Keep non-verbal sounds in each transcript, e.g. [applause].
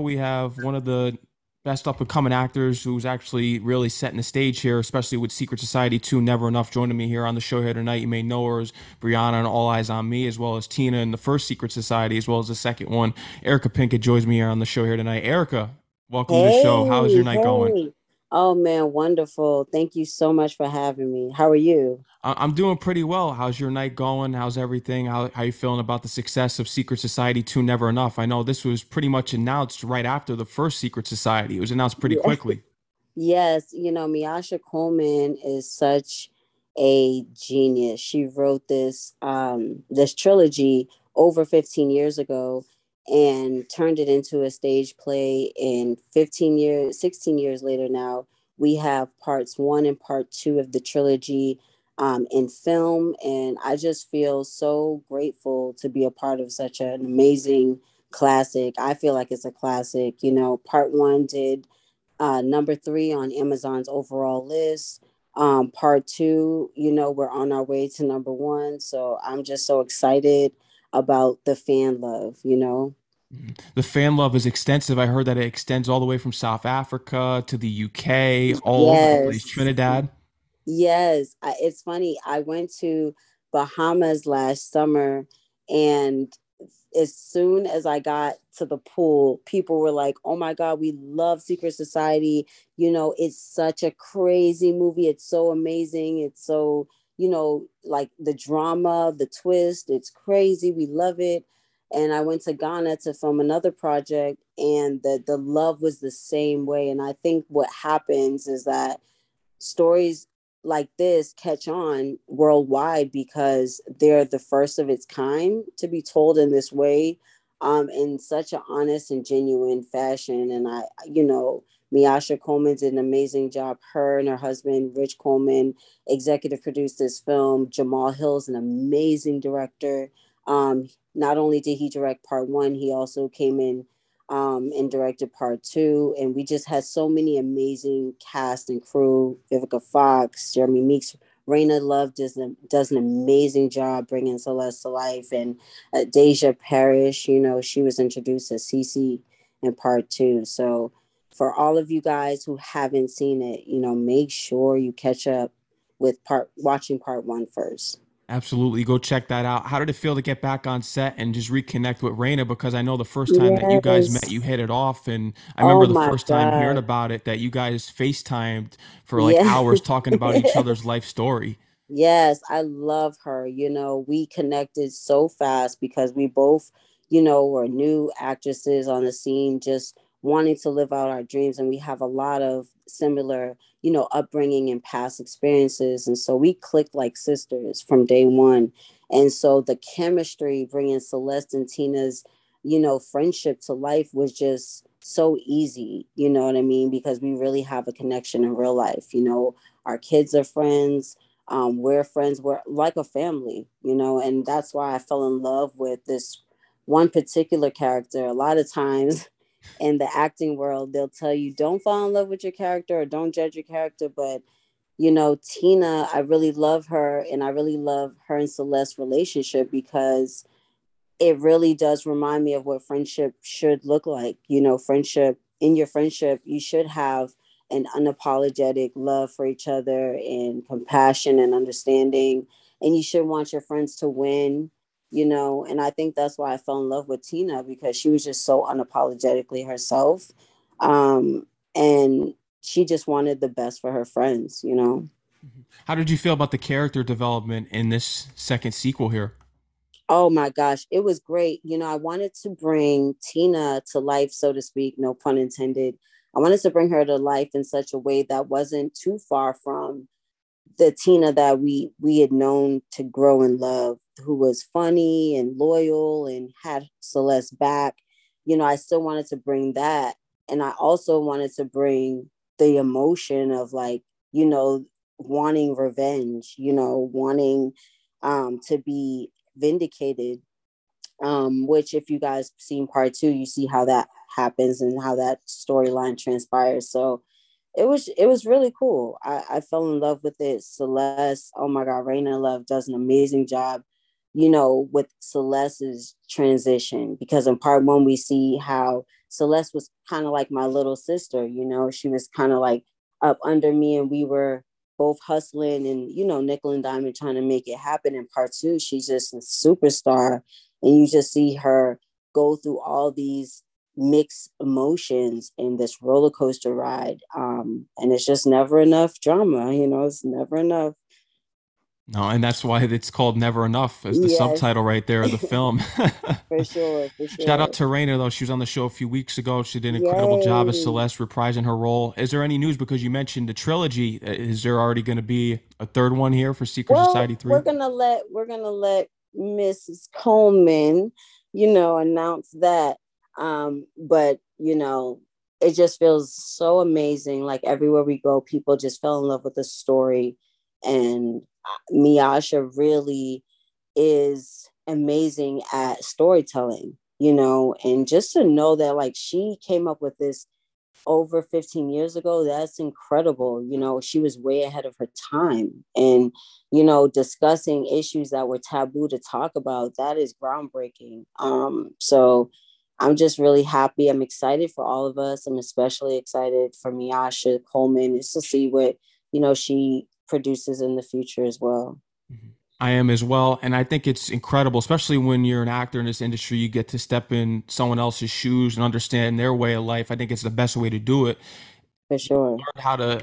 we have one of the best up and coming actors who's actually really setting the stage here, especially with Secret Society 2 Never Enough joining me here on the show here tonight. You may know her as Brianna and All Eyez on Me, as well as Tina in the first Secret Society, as well as the second one. Erica Pinkett joins me here on the show here tonight. Erica, welcome hey, to the show. How's your night oh, hey. going? Oh man, wonderful. Thank you so much for having me. How are you? I'm doing pretty well. How's your night going? How's everything? How how you feeling about the success of Secret Society 2 Never Enough? I know this was pretty much announced right after the first Secret Society. It was announced pretty quickly. [laughs] yes, you know, Miasha Coleman is such a genius. She wrote this um this trilogy over 15 years ago and turned it into a stage play. And 15 years, 16 years later now, we have parts one and part two of the trilogy um, in film. And I just feel so grateful to be a part of such an amazing classic. I feel like it's a classic. You know, part one did uh, number three on Amazon's overall list. Um, part two, you know, we're on our way to number one. So I'm just so excited about the fan love, you know? Mm-hmm. The fan love is extensive. I heard that it extends all the way from South Africa to the UK, all yes. over Trinidad. Yes, it's funny. I went to Bahamas last summer, and as soon as I got to the pool, people were like, "Oh my God, we love Secret Society! You know, it's such a crazy movie. It's so amazing. It's so you know, like the drama, the twist. It's crazy. We love it." And I went to Ghana to film another project and the the love was the same way and I think what happens is that stories like this catch on worldwide because they're the first of its kind to be told in this way um, in such an honest and genuine fashion and I you know Miasha Coleman did an amazing job. Her and her husband, Rich Coleman, executive produced this film. Jamal Hill's an amazing director. Um, not only did he direct part one, he also came in um, and directed part two. And we just had so many amazing cast and crew. Vivica Fox, Jeremy Meeks, Reyna Love does, does an amazing job bringing Celeste to life. And uh, Deja Parrish, you know, she was introduced as Cece in part two. So for all of you guys who haven't seen it, you know, make sure you catch up with part watching part one first. Absolutely. Go check that out. How did it feel to get back on set and just reconnect with Reyna? Because I know the first time yes. that you guys met, you hit it off. And I oh remember oh the first God. time hearing about it that you guys FaceTimed for like hours talking about each [laughs] other's life story. Yes, I love her. You know, we connected so fast because we both, you know, were new actresses on the scene, just wanting to live out our dreams. And we have a lot of similar you know, upbringing and past experiences. And so we clicked like sisters from day one. And so the chemistry bringing Celeste and Tina's, you know, friendship to life was just so easy, you know what I mean? Because we really have a connection in real life. You know, our kids are friends. Um, we're friends. We're like a family, you know, and that's why I fell in love with this one particular character. A lot of times [laughs] in the acting world, they'll tell you don't fall in love with your character or don't judge your character. But you know, Tina, I really love her and I really love her and Celeste's relationship because it really does remind me of what friendship should look like. You know, friendship in your friendship, you should have an unapologetic love for each other and compassion and understanding. And you should want your friends to win you know and i think that's why i fell in love with tina because she was just so unapologetically herself um, and she just wanted the best for her friends you know? Mm-hmm. how did you feel about the character development in this second sequel here? Oh my gosh it was great. You know i wanted to bring tina to life so to speak no pun intended. I wanted to bring her to life in such a way that wasn't too far from the tina that we we had known to grow and love who was funny and loyal and had Celeste back, you know, I still wanted to bring that. And I also wanted to bring the emotion of like, you know, wanting revenge, you know, wanting um, to be vindicated. Um, which, if you guys seen part two, you see how that happens and how that storyline transpires. So it was it was really cool. I, I fell in love with it. Celeste, oh my God, Reyna Love does an amazing job you know, with Celeste's transition, because in part one, we see how Celeste was kind of like my little sister, you know, she was kind of like up under me and we were both hustling and, you know, nickel and diamond trying to make it happen. In part two, she's just a superstar. And you just see her go through all these mixed emotions in this roller coaster ride. Um, and it's just never enough drama, you know, it's never enough. No, and that's why it's called Never Enough as the yes. subtitle right there of the [laughs] film. for [laughs] sure, for sure. Shout out to Reyna though. She was on the show a few weeks ago. She did an incredible Yay. job as Celeste reprising her role. Is there any news because you mentioned the trilogy? Uh, is there already going to be a third one here for Secret well, Society 3? We're going to let we're going to let Mrs. Coleman, you know, announce that. Um, but, you know, it just feels so amazing. Like everywhere we go, people just fell in love with the story and Miasha really is amazing at storytelling, you know, and just to know that like she came up with this over 15 years ago, that's incredible. You know, she was way ahead of her time. And, you know, discussing issues that were taboo to talk about, that is groundbreaking. Um, so I'm just really happy. I'm excited for all of us. I'm especially excited for Miasha Coleman just to see what, you know, she produces in the future as well. Mm-hmm. I am as well. And I think it's incredible, especially when you're an actor in this industry, you get to step in someone else's shoes and understand their way of life. I think it's the best way to do it. For sure. Learn how to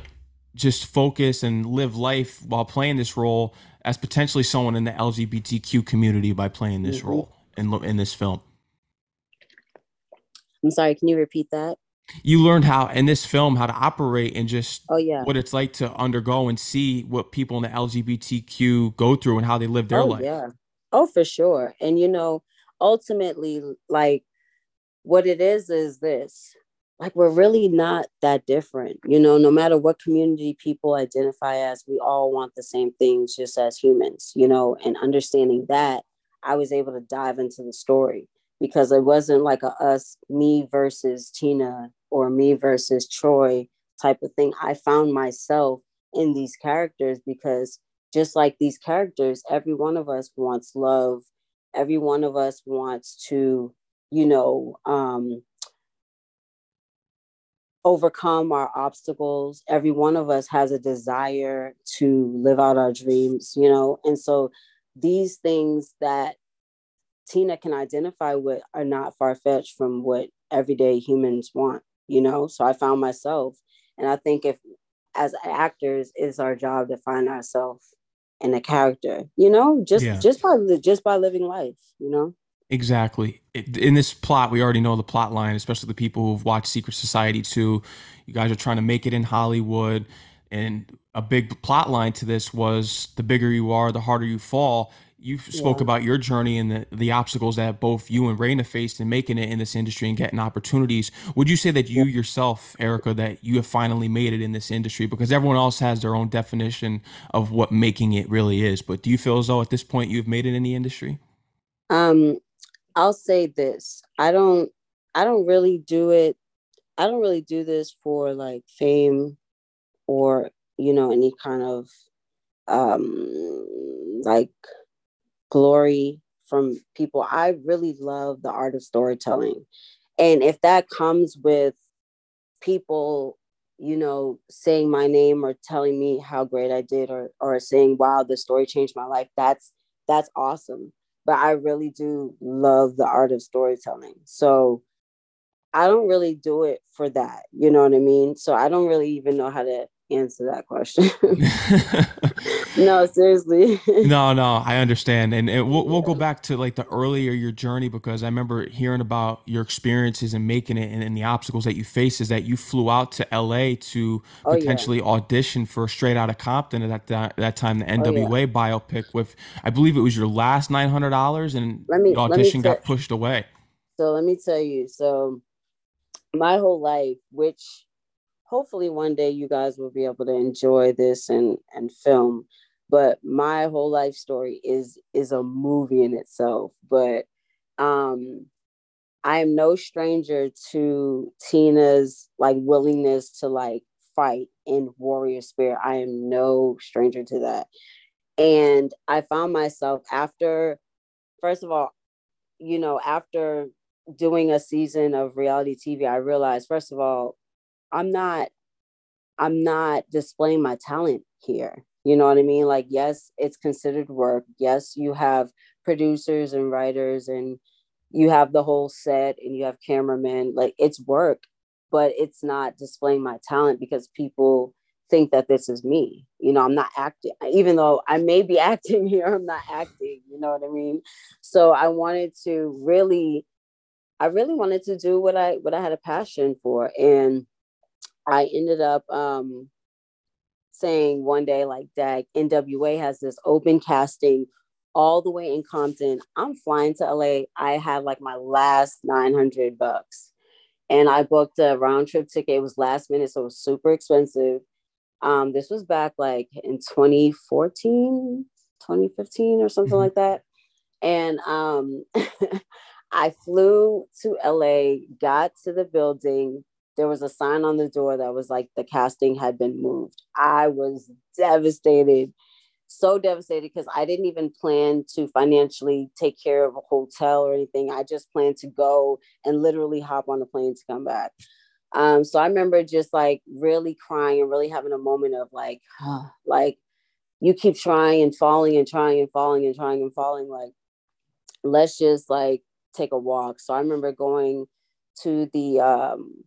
just focus and live life while playing this role as potentially someone in the LGBTQ community by playing this mm-hmm. role in, in this film. I'm sorry, can you repeat that? you learned how in this film how to operate and just oh yeah. what it's like to undergo and see what people in the lgbtq go through and how they live their oh, life. yeah. Oh for sure. And you know ultimately like what it is is this. Like we're really not that different you know? No matter what community people identify as we all want the same things just as humans you know? And understanding that i was able to dive into the story because it wasn't like a us me versus tina or me versus troy type of thing. I found myself in these characters because just like these characters every one of us wants love. Every one of us wants to you know um overcome our obstacles. Every one of us has a desire to live out our dreams you know? And so these things that Tina can identify with are not far fetched from what everyday humans want, you know? So I found myself. And I think if, as actors, it's our job to find ourselves in a character, you know, just yeah. just by just by living life, you know. Exactly. In this plot, we already know the plot line, especially the people who've watched Secret Society 2. You guys are trying to make it in Hollywood. And a big plot line to this was the bigger you are, the harder you fall you spoke yeah. about your journey and the, the obstacles that both you and Reyna faced in making it in this industry and getting opportunities. Would you say that you yourself, Erica, that you have finally made it in this industry? Because everyone else has their own definition of what making it really is. But do you feel as though at this point you've made it in the industry? Um, I'll say this. I don't I don't really do it. I don't really do this for like fame or, you know, any kind of um like glory from people. I really love the art of storytelling. And if that comes with people, you know, saying my name or telling me how great I did or or saying, wow, the story changed my life, that's that's awesome. But I really do love the art of storytelling. So I don't really do it for that. You know what I mean? So I don't really even know how to answer that question. [laughs] no, seriously. no, no, I understand, and, we'll we'll go back to like the earlier your journey because I remember hearing about your experiences and making it, and, and the obstacles that you faced. Is that you flew out to L.A. to oh, potentially yeah. audition for Straight Outta Compton at that that time, the NWA oh, yeah. biopic with I believe it was your last nine hundred dollars, and me, the audition got pushed away. So let me tell you, so my whole life, which hopefully one day you guys will be able to enjoy this and and film. But my whole life story is is a movie in itself. But um i am no stranger to tina's like willingness to like fight in warrior spirit. I am no stranger to that. And i found myself after first of all you know after doing a season of reality TV, I realized first of all, I'm not I'm not displaying my talent here. You know what I mean? Like, yes, it's considered work. Yes, you have producers and writers and you have the whole set and you have cameramen. Like, it's work, but it's not displaying my talent because people think that this is me. You know, I'm not acting, even though I may be [laughs] acting here, I'm not acting. You know what I mean? So I wanted to really, I really wanted to do what I what I had a passion for. And I ended up um saying one day, like, Dag, NWA has this open casting all the way in Compton. I'm flying to LA. I had like my last 900 bucks. And I booked a round trip ticket. It was last minute, so it was super expensive. Um, this was back like in 2014, 2015 or something mm-hmm. like that. And um, [laughs] I flew to LA, got to the building. There was a sign on the door that was like the casting had been moved. I was devastated, so devastated because I didn't even plan to financially take care of a hotel or anything. I just planned to go and literally hop on a plane to come back. Um, so I remember just like really crying and really having a moment of like, [sighs] like you keep trying and falling and trying and falling and trying and falling. Like, let's just like take a walk. So I remember going to the um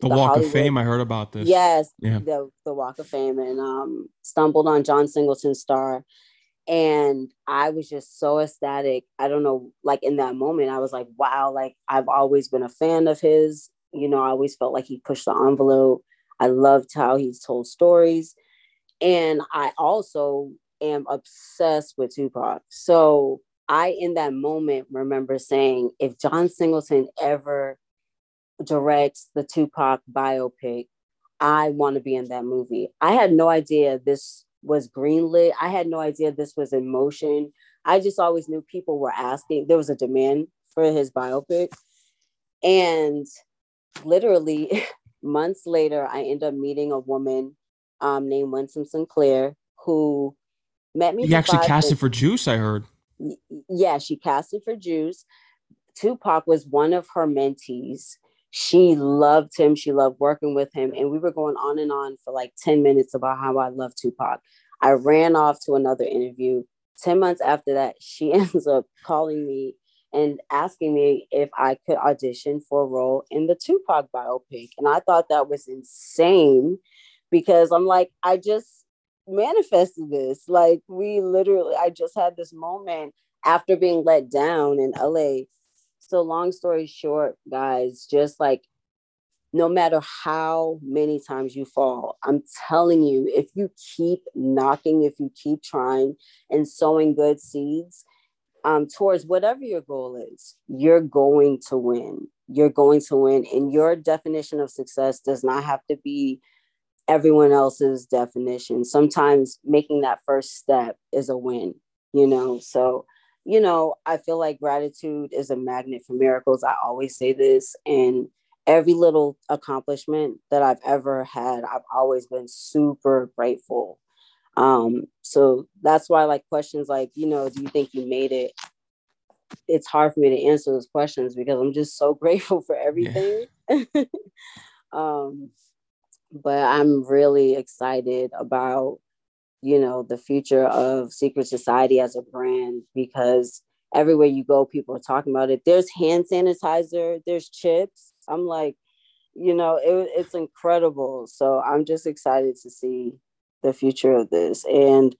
the, the Walk Hollywood. of Fame. I heard about this. Yes, yeah. the the Walk of Fame, and um stumbled on John Singleton's star, and I was just so ecstatic. I don't know, like in that moment, I was like, wow, like I've always been a fan of his. You know, I always felt like he pushed the envelope. I loved how he's told stories. And I also am obsessed with Tupac. So I, in that moment, remember saying, if John Singleton ever directs the Tupac biopic, I want to be in that movie. I had no idea this was greenlit. I had no idea this was in motion. I just always knew people were asking. There was a demand for his biopic. And literally [laughs] months later, I end up meeting a woman um, named Winsome Sinclair who met me. He actually casted for Juice, I heard. Yeah, she casted for Juice. Tupac was one of her mentees. She loved him. She loved working with him. And we were going on and on for like 10 minutes about how I love Tupac. I ran off to another interview. 10 months after that, she [laughs] ends up calling me and asking me if I could audition for a role in the Tupac biopic. And I thought that was insane because I'm like, I just manifested this. Like, we literally, I just had this moment after being let down in LA. So, long story short, guys, just like no matter how many times you fall, I'm telling you, if you keep knocking, if you keep trying and sowing good seeds, um, towards whatever your goal is, you're going to win. You're going to win. And your definition of success does not have to be everyone else's definition. Sometimes making that first step is a win, you know? So, you know, I feel like gratitude is a magnet for miracles. I always say this. And every little accomplishment that I've ever had, I've always been super grateful um, so that's why like questions like, you know, do you think you made it? It's hard for me to answer those questions because I'm just so [laughs] grateful for everything. Yeah. [laughs] um, but I'm really excited about, you know, the future of Secret Society as a brand because everywhere you go, people are talking about it. There's hand sanitizer, there's chips. I'm like, you know, it, it's incredible. So I'm just excited to see the future of this. And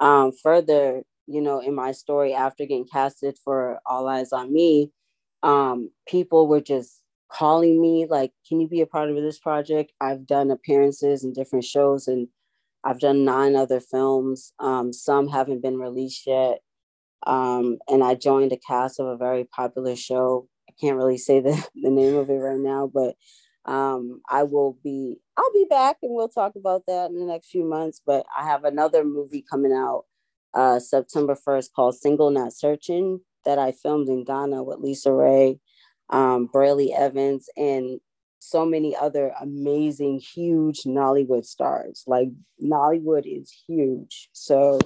um, further, you know, in my story after getting casted for All Eyez on Me, um, people were just calling me like, "Can you be a part of this project?" I've done appearances in different shows, and I've done nine other films. Um, some haven't been released yet. Um, and I joined a cast of a very popular show. I can't really say the, [laughs] the name of it right now, but um, I will be I'll be back and we'll talk about that in the next few months. But I have another movie coming out uh, September 1st called Single Not Searching that I filmed in Ghana with LisaRaye, um, Brayley Evans, and so many other amazing, huge Nollywood stars. Like Nollywood is huge. So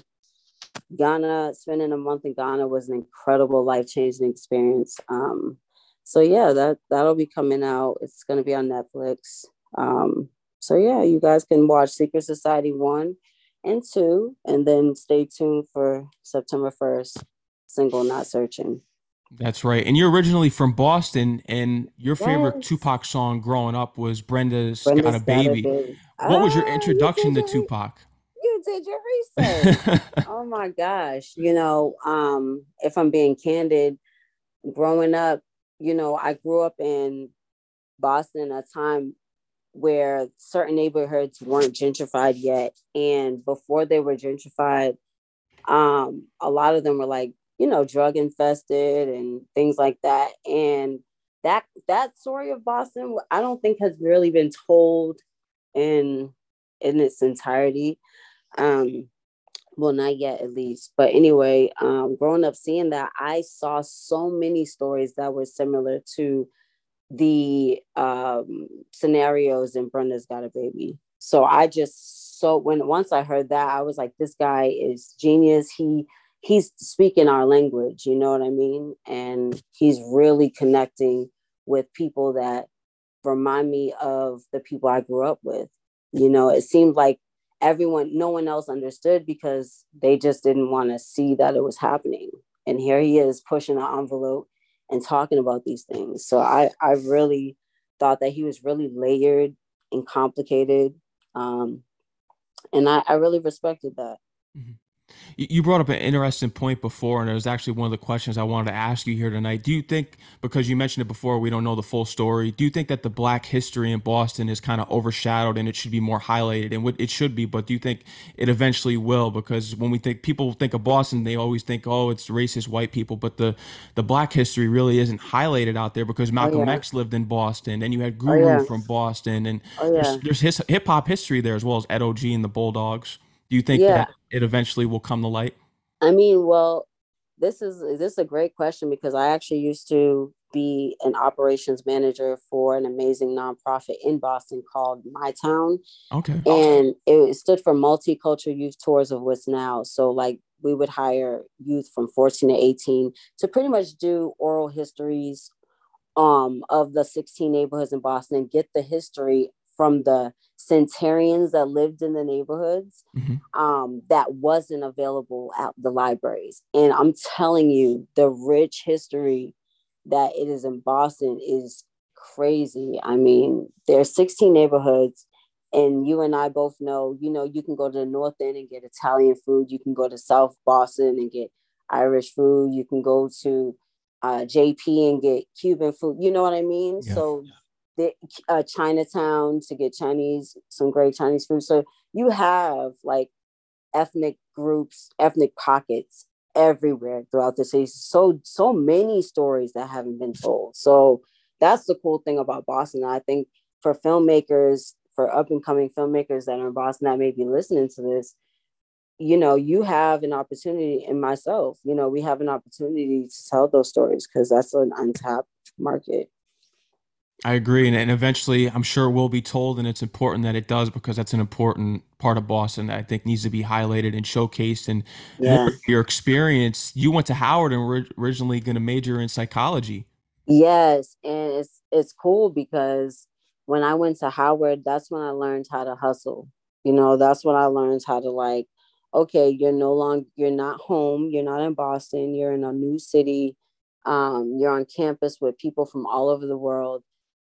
Ghana, spending a month in Ghana was an incredible life changing experience. Um, so yeah, that that'll be coming out. It's to be on Netflix. Um, so yeah, you guys can watch Secret Society one and two, and then stay tuned for September first. Single, not searching. That's right. And you're originally from Boston, and your favorite. Tupac song growing up was Brenda's, Brenda's Got a Baby. Baby. What was your ah, introduction you to Tupac? You did your research. [laughs] oh my gosh. You know, um, if I'm being candid, growing up, you know, I grew up in Boston at a time where certain neighborhoods weren't gentrified yet. And before they were gentrified, um, a lot of them were like you know, drug infested and things like that. And that that story of Boston, I don't think has really been told in in its entirety. Um, well, not yet at least. But anyway, um, growing up seeing that, I saw so many stories that were similar to the um, scenarios in Brenda's Got a Baby. So I just so when once I heard that, I was like, this guy is genius. He he's speaking our language, you know what I mean? And he's really connecting with people that remind me of the people I grew up with. You know, it seemed like everyone, no one else understood because they just didn't want to see that it was happening. And here he is pushing the envelope and talking about these things. So I, I really thought that he was really layered and complicated. Um, and I, I really respected that. Mm-hmm. You brought up an interesting point before, and it was actually one of the questions I wanted to ask you here tonight. Do you think, because you mentioned it before, we don't know the full story, do you think that the black history in Boston is kind of overshadowed and it should be more highlighted? And what it should be, but do you think it eventually will? Because when we think people think of Boston, they always think, oh, it's racist white people, but the, the black history really isn't highlighted out there because Malcolm oh, yeah. X lived in Boston, and you had Guru oh, yeah. from Boston, and oh, yeah. there's, there's hip hop history there as well as Ed O.G. and the Bulldogs. Do you think yeah. that it eventually will come to light? I mean, well, this is this is a great question because I actually used to be an operations manager for an amazing nonprofit in Boston called My Town. Okay. And it stood for Multicultural Youth Tours of What's Now. So like we would hire youth from 14 to 18 to pretty much do oral histories um, of the 16 neighborhoods in Boston and get the history from the centenarians that lived in the neighborhoods mm-hmm. um, that wasn't available at the libraries. And I'm telling you, the rich history that it is in Boston is crazy. I mean, there's 16 neighborhoods, and you and I both know, you know, you can go to the North End and get Italian food. You can go to South Boston and get Irish food. You can go to uh, JP and get Cuban food. You know what I mean? Yeah. So the uh, Chinatown to get Chinese, some great Chinese food. So you have like ethnic groups, ethnic pockets everywhere throughout the city. So so many stories that haven't been told. So that's the cool thing about Boston. I think for filmmakers, for up and coming filmmakers that are in Boston that may be listening to this, you know, you have an opportunity in myself. You know, we have an opportunity to tell those stories because that's an untapped market. I agree, and, and eventually, I'm sure it will be told, and it's important that it does because that's an important part of Boston that I think needs to be highlighted and showcased. And yeah. your experience, you went to Howard and were originally going to major in psychology. Yes, and it's it's cool because when I went to Howard, that's when I learned how to hustle. You know, that's when I learned how to like, okay, you're no longer you're not home, you're not in Boston, you're in a new city, um, you're on campus with people from all over the world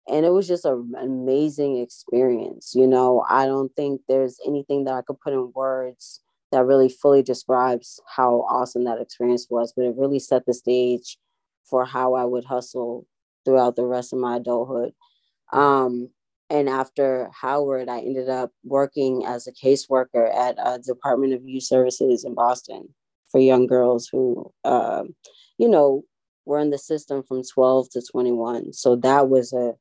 and it was just an amazing experience you know? I don't think there's anything that i could put in words that really fully describes how awesome that experience was but it really set the stage for how i would hustle throughout the rest of my adulthood. Um, and after howard i ended up working as a caseworker at a department of youth services in boston for young girls who uh, you know were in the system from 12 to 21 so that was a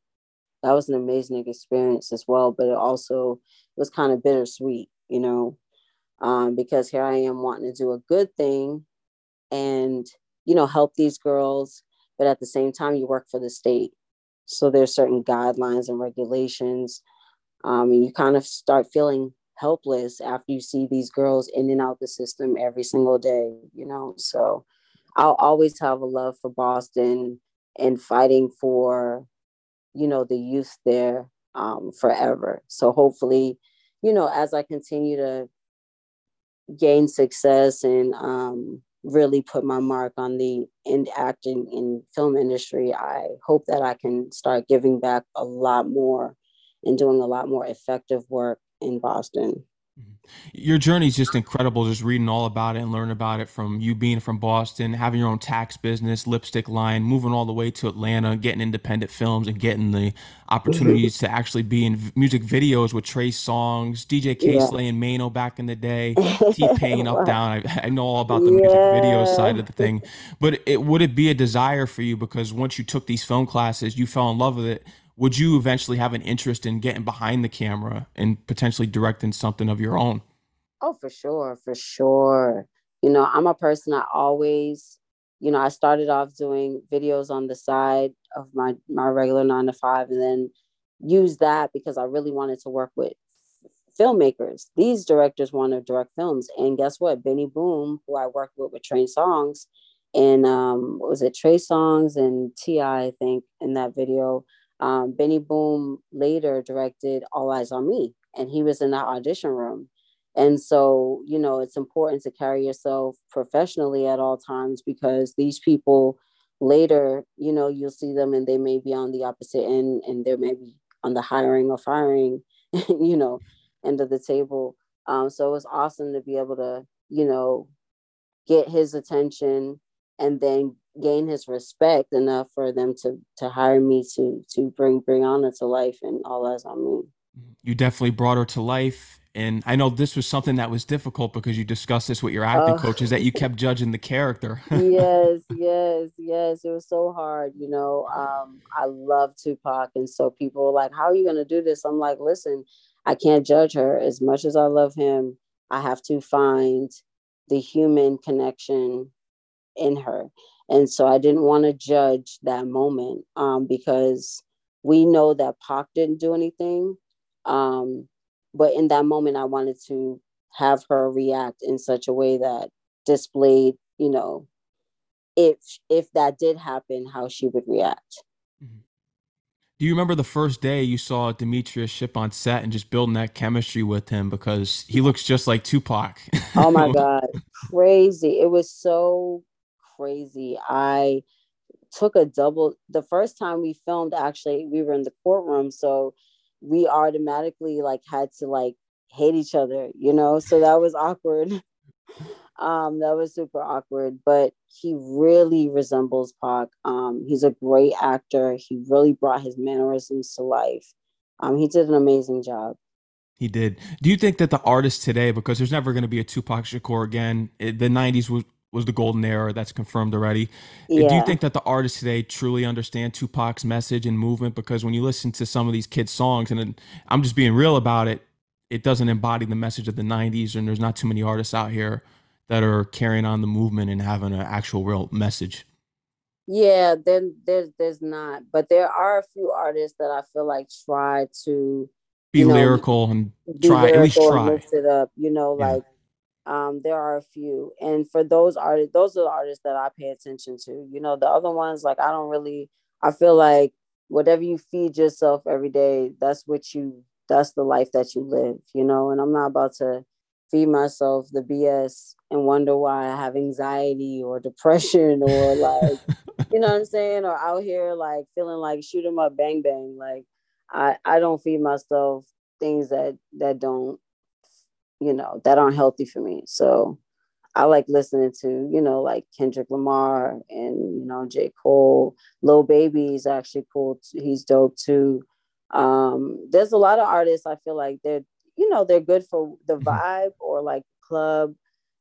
that was an amazing experience as well. But it also was kind of bittersweet, you know, um, because here I am wanting to do a good thing and, you know, help these girls. But at the same time, you work for the state. So there's certain guidelines and regulations. Um, and you kind of start feeling helpless after you see these girls in and out the system every single day, you know. So I'll always have a love for Boston and fighting for, you know, the youth there um, forever. So hopefully, you know, as I continue to gain success and um, really put my mark on the in acting in film industry, I hope that I can start giving back a lot more and doing a lot more effective work in Boston. Mm-hmm. Your journey is just incredible. Just reading all about it and learning about it from you being from Boston, having your own tax business, lipstick line, moving all the way to Atlanta, getting independent films, and getting the mm-hmm. opportunities to actually be in music videos with Trey Songz, DJ Kay yeah. Slay and Mano back in the day, T [laughs] Pain up down. I, I, know all about the yeah. music video side of the thing, but it would it be a desire for you because once you took these film classes, you fell in love with it would you eventually have an interest in getting behind the camera and potentially directing something of your own? Oh, for sure, for sure. You know, I'm a person I always, you know, I started off doing videos on the side of my my regular 9 to 5 and then use that because I really wanted to work with filmmakers. These directors want to direct films and guess what? Benny Boom, who I worked with with Trey Songz and um was it Trey Songz and Ti I think in that video um, Benny Boom later directed All Eyez on Me, and he was in that audition room. And so, you know, it's important to carry yourself professionally at all times because these people later, you know, you'll see them and they may be on the opposite end and they may be on the hiring or firing, [laughs] you know, end of the table. Um, so it was awesome to be able to, you know, get his attention and then gain his respect enough for them to to hire me to to bring Brianna to life and all eyez on me. You definitely brought her to life. And I know this was something that was difficult because you discussed this with your acting uh, coaches that you kept [laughs] judging the character. [laughs] yes, yes, yes. It was so hard. You know, um, I love Tupac. And so people were like, How are you going to do this? I'm like, Listen, I can't judge her as much as I love him. I have to find the human connection in her. And so I didn't want to judge that moment um, because we know that Pac didn't do anything. Um, but in that moment, I wanted to have her react in such a way that displayed, you know, if if that did happen, how she would react. Mm-hmm. Do you remember the first day you saw Demetrius Shipp on set and just building that chemistry with him because he looks just like Tupac? oh my [laughs] God, crazy! It was so crazy. I took a double the first time we filmed actually we were in the courtroom so we automatically like had to like hate each other you know? So that was awkward. [laughs] Um that was super awkward but he really resembles Pac. Um he's a great actor. He really brought his mannerisms to life. Um he did an amazing job. He did. Do you think that the artists today, because there's never going to be a Tupac Shakur again, it, the '90s was was the golden era. That's confirmed already. Yeah. Do you think that the artists today truly understand Tupac's message and movement? Because when you listen to some of these kids' songs, and I'm just being real about it, it doesn't embody the message of the 90s, and there's not too many artists out here that are carrying on the movement and having an actual real message. Yeah, then there's there's not, but there are a few artists that I feel like try to be you know, lyrical and try at least try lift it up. You know, yeah. like um, there are a few, and for those artists, those are the artists that I pay attention to. You know, the other ones, like I don't really. I feel like whatever you feed yourself every day, that's what you. That's the life that you live. You know, and I'm not about to feed myself the BS and wonder why I have anxiety or depression or [laughs] like, you know what I'm saying, or out here like feeling like shoot 'em up, bang bang. Like, I I don't feed myself things that that don't you know, that aren't healthy for me. So I like listening to, you know, like Kendrick Lamar and, you know, J. Cole. Lil Baby is actually cool. He's dope too. Um, there's a lot of artists I feel like they're, you know, they're good for the mm-hmm. vibe or like club.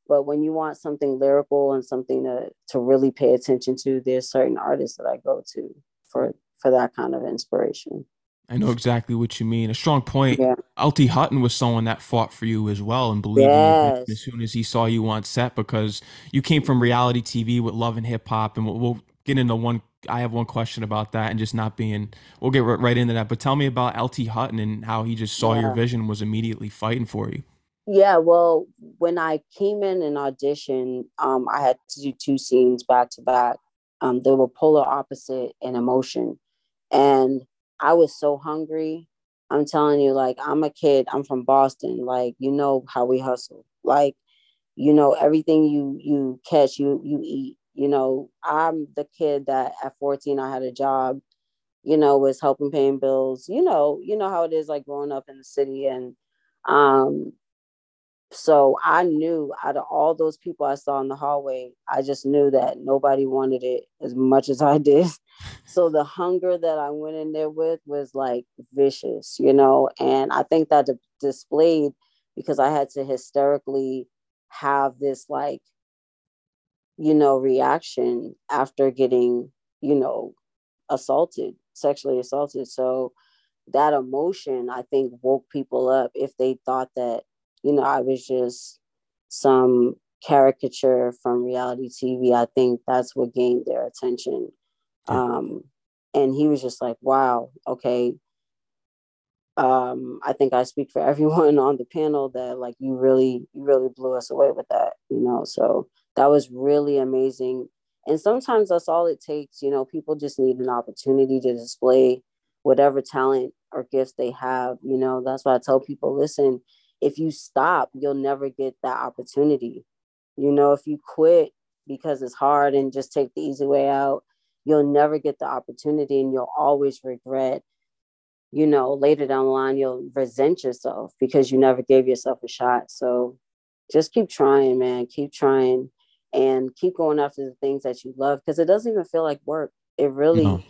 But when you want something lyrical and something to, to really pay attention to, there's certain artists that I go to for for that kind of inspiration. I know exactly what you mean. A strong point. Yeah. LT Hutton was someone that fought for you as well and believed yes. in you as soon as he saw you on set because you came from reality TV with love and hip hop. And we'll, we'll, get into one. I have one question about that and just not being. We'll get right into that. But tell me about LT Hutton and how he just saw yeah. your vision and was immediately fighting for you. Yeah, well, when I came in and auditioned, um, I had to do two scenes back to back, um, they were polar opposite in emotion. And I was so hungry. I'm telling you, like, I'm a kid, I'm from Boston. Like, you know how we hustle. Like, you know, everything you you catch, you you eat. You know, I'm the kid that at 14 I had a job, you know, was helping paying bills. You know, you know how it is like growing up in the city. And um so I knew out of all those people I saw in the hallway, I just knew that nobody wanted it as much as I did. [laughs] So the hunger that I went in there with was like vicious, you know, and I think that d- displayed because I had to hysterically have this like, you know, reaction after getting, you know, assaulted, sexually assaulted. So that emotion, I think, woke people up if they thought that you know, I was just some caricature from reality TV. I think that's what gained their attention. Um, and he was just like, wow, okay. Um, I think I speak for [laughs] everyone on the panel that like you really, you really blew us away with that, you know. So that was really amazing. And sometimes that's all it takes, you know, people just need an opportunity to display whatever talent or gifts they have, you know. That's why I tell people, listen, if you stop, you'll never get that opportunity. You know, if you quit because it's hard and just take the easy way out, you'll never get the opportunity and you'll always regret. You know, later down the line, you'll resent yourself because you never gave yourself a shot. So just keep trying, man. Keep trying and keep going after the things that you love because it doesn't even feel like work. It really, no.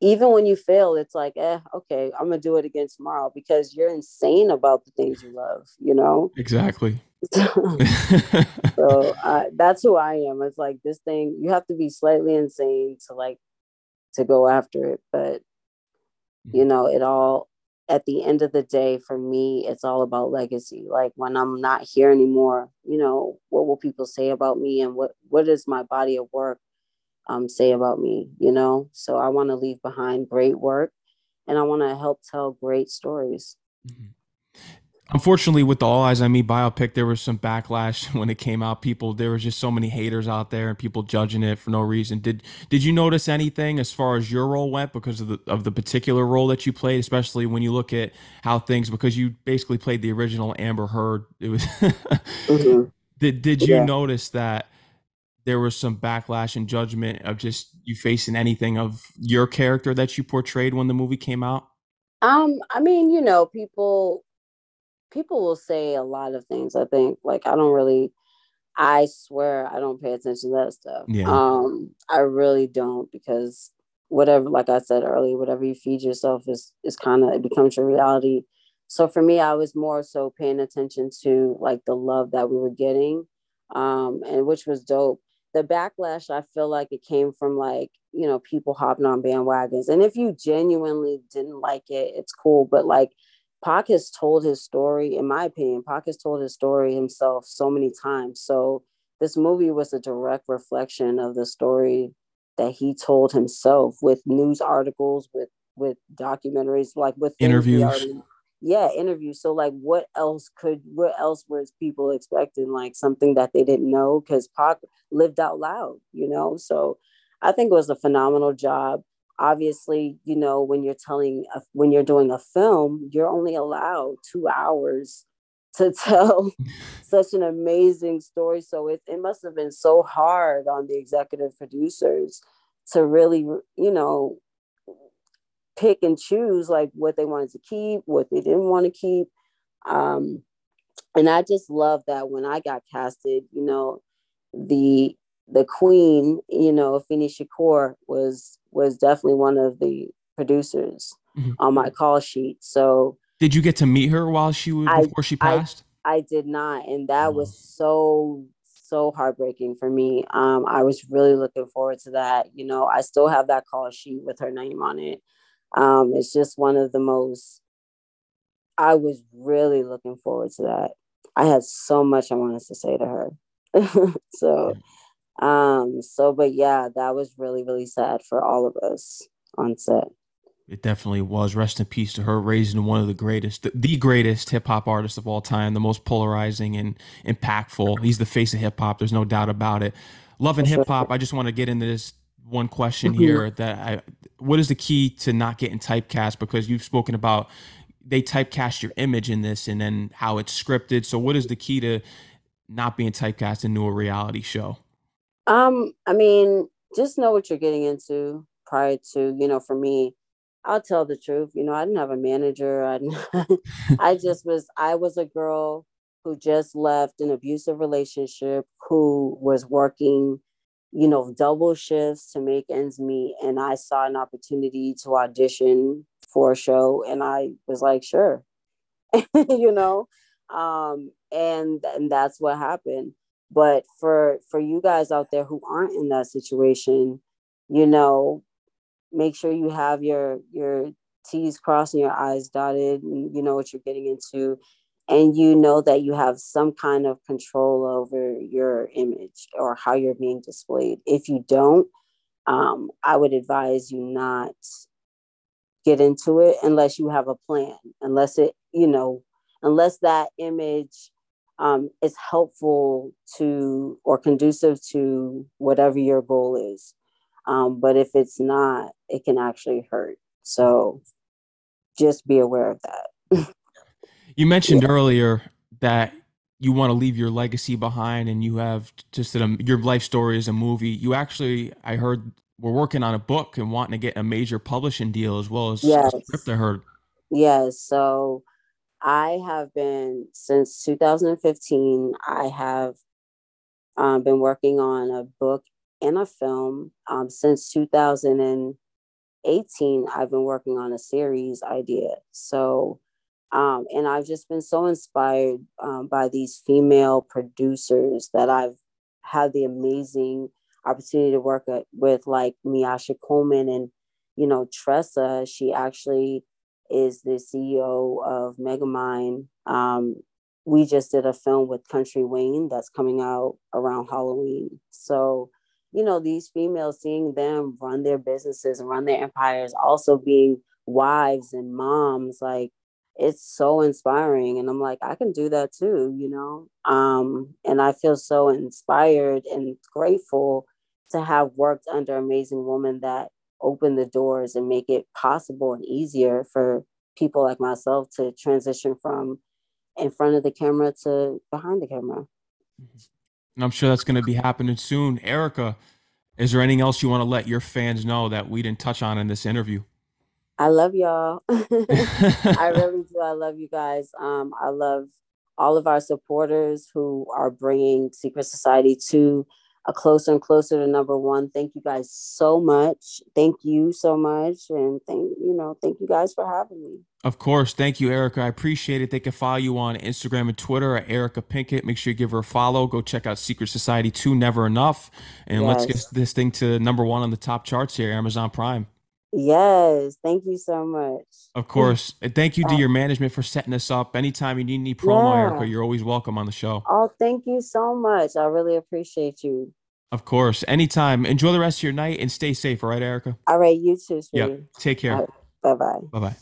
even when you fail, it's like, eh, okay, I'm gonna do it again tomorrow because you're insane about the things you love, you know? Exactly. [laughs] so uh, that's who I am. It's like this thing, you have to be slightly insane to like to go after it. But you know, it all at the end of the day, for me, it's all about legacy. Like when I'm not here anymore, you know, what will people say about me and what what is my body of work um, say about me, you know? So I want to leave behind great work and I want to help tell great stories. Mm-hmm. Unfortunately, with the All Eyez on Me biopic, there was some backlash [laughs] when it came out. People, there was just so many haters out there, and people judging it for no reason. Did Did you notice anything as far as your role went because of the of the particular role that you played, especially when you look at how things because you basically played the original Amber Heard. It was. [laughs] mm-hmm. Did Did you yeah. notice that? There was some backlash and judgment of just you facing anything of your character that you portrayed when the movie came out? Um, I mean, you know, people people will say a lot of things, I think. Like I don't really I swear I don't pay attention to that stuff. Yeah. Um, I really don't because whatever, like I said earlier, whatever you feed yourself is is kind of it becomes your reality. So for me, I was more so paying attention to like the love that we were getting, um, and which was dope the backlash i feel like it came from like you know people hopping on bandwagons. And if you genuinely didn't like it it's cool. But like Pac has told his story in my opinion Pac has told his story himself so many times. So this movie was a direct reflection of the story that he told himself with news articles with with documentaries like with interviews yeah interview so like what else could what else was people expecting? Like something that they didn't know because Pac lived out loud you know? So i think it was a phenomenal job. Obviously you know when you're telling a, when you're doing a film you're only allowed two hours to [laughs] tell [laughs] such an amazing story. So it, it must have been so hard on the executive producers to really you know pick and choose like what they wanted to keep, what they didn't want to keep. Um, and I just love that when I got casted, you know, the the queen, you know, Afeni Shakur was was definitely one of the producers mm-hmm. on my call sheet. So did you get to meet her while she was I, before she passed? I, I did not, and that oh. was so so heartbreaking for me. Um, I was really looking forward to that. You know, I still have that call sheet with her name on it. Um, it's just one of the most, I was really looking forward to that. I had so much I wanted to say to her. [laughs] so, um, so, but yeah, that was really, really sad for all of us on set. It definitely was. Rest in peace to her, raising one of the greatest, the greatest hip hop artist of all time, the most polarizing and impactful. He's the face of hip hop. There's no doubt about it. Loving hip hop. I just want to get into this one question mm-hmm. here that I what is the key to not getting typecast because you've spoken about they typecast your image in this and then how it's scripted. So what is the key to not being typecast into a reality show? Um, I mean, just know what you're getting into prior to, you know, for me, I'll tell the truth. You know, I didn't have a manager. I [laughs] I just was I was a girl who just left an abusive relationship who was working you know double shifts to make ends meet. And I saw an opportunity to audition for a show and I was like sure [laughs] you know? Um and and that's what happened. But for for you guys out there who aren't in that situation you know make sure you have your your t's crossed and your i's dotted and you know what you're getting into and you know that you have some kind of control over your image or how you're being displayed. If you don't um, i would advise you not get into it unless you have a plan unless it you know unless that image um, is helpful to or conducive to whatever your goal is. Um, but if it's not it can actually hurt. So just be aware of that [laughs] you mentioned yeah. earlier that you want to leave your legacy behind and you have just a, your life story is a movie you actually i heard we're working on a book and wanting to get a major publishing deal as well as yes. a script i heard yes so i have been since 2015 i have um, been working on a book and a film um, since 2018 i've been working on a series idea so um, and I've just been so inspired um, by these female producers that I've had the amazing opportunity to work with, like Miasha Coleman and, you know, Tressa. She actually is the CEO of Megamind. Um, we just did a film with Country Wayne that's coming out around Halloween. So, you know, these females, seeing them run their businesses and run their empires, also being wives and moms, like it's so inspiring and i'm like i can do that too you know? Um, and i feel so inspired and grateful to have worked under amazing women that open the doors and make it possible and easier for people like myself to transition from in front of the camera to behind the camera. And i'm sure that's going to be happening soon. Erica is there anything else you want to let your fans know that we didn't touch on in this interview I love y'all. [laughs] I [laughs] really do. I love you guys. Um, I love all of our supporters who are bringing Secret Society to a closer and closer to number one. Thank you guys so much. Thank you so much. And thank you know, thank you guys for having me. Of course. Thank you, Erica. I appreciate it. They can follow you on Instagram and Twitter at Erica Pinkett. Make sure you give her a follow. Go check out Secret Society 2 Never Enough. And yes. let's get this thing to number one on the top charts here, Amazon Prime. Yes, thank you so much. Of course. [laughs] And thank you to your management for setting us up. Anytime you need any promo, yeah. Erica, you're always welcome on the show. Oh, thank you so much. I really appreciate you. Of course. Anytime. Enjoy the rest of your night and stay safe, all right, Erica? All right, you too, sweetie. Yep. Take care. Bye bye. Bye bye.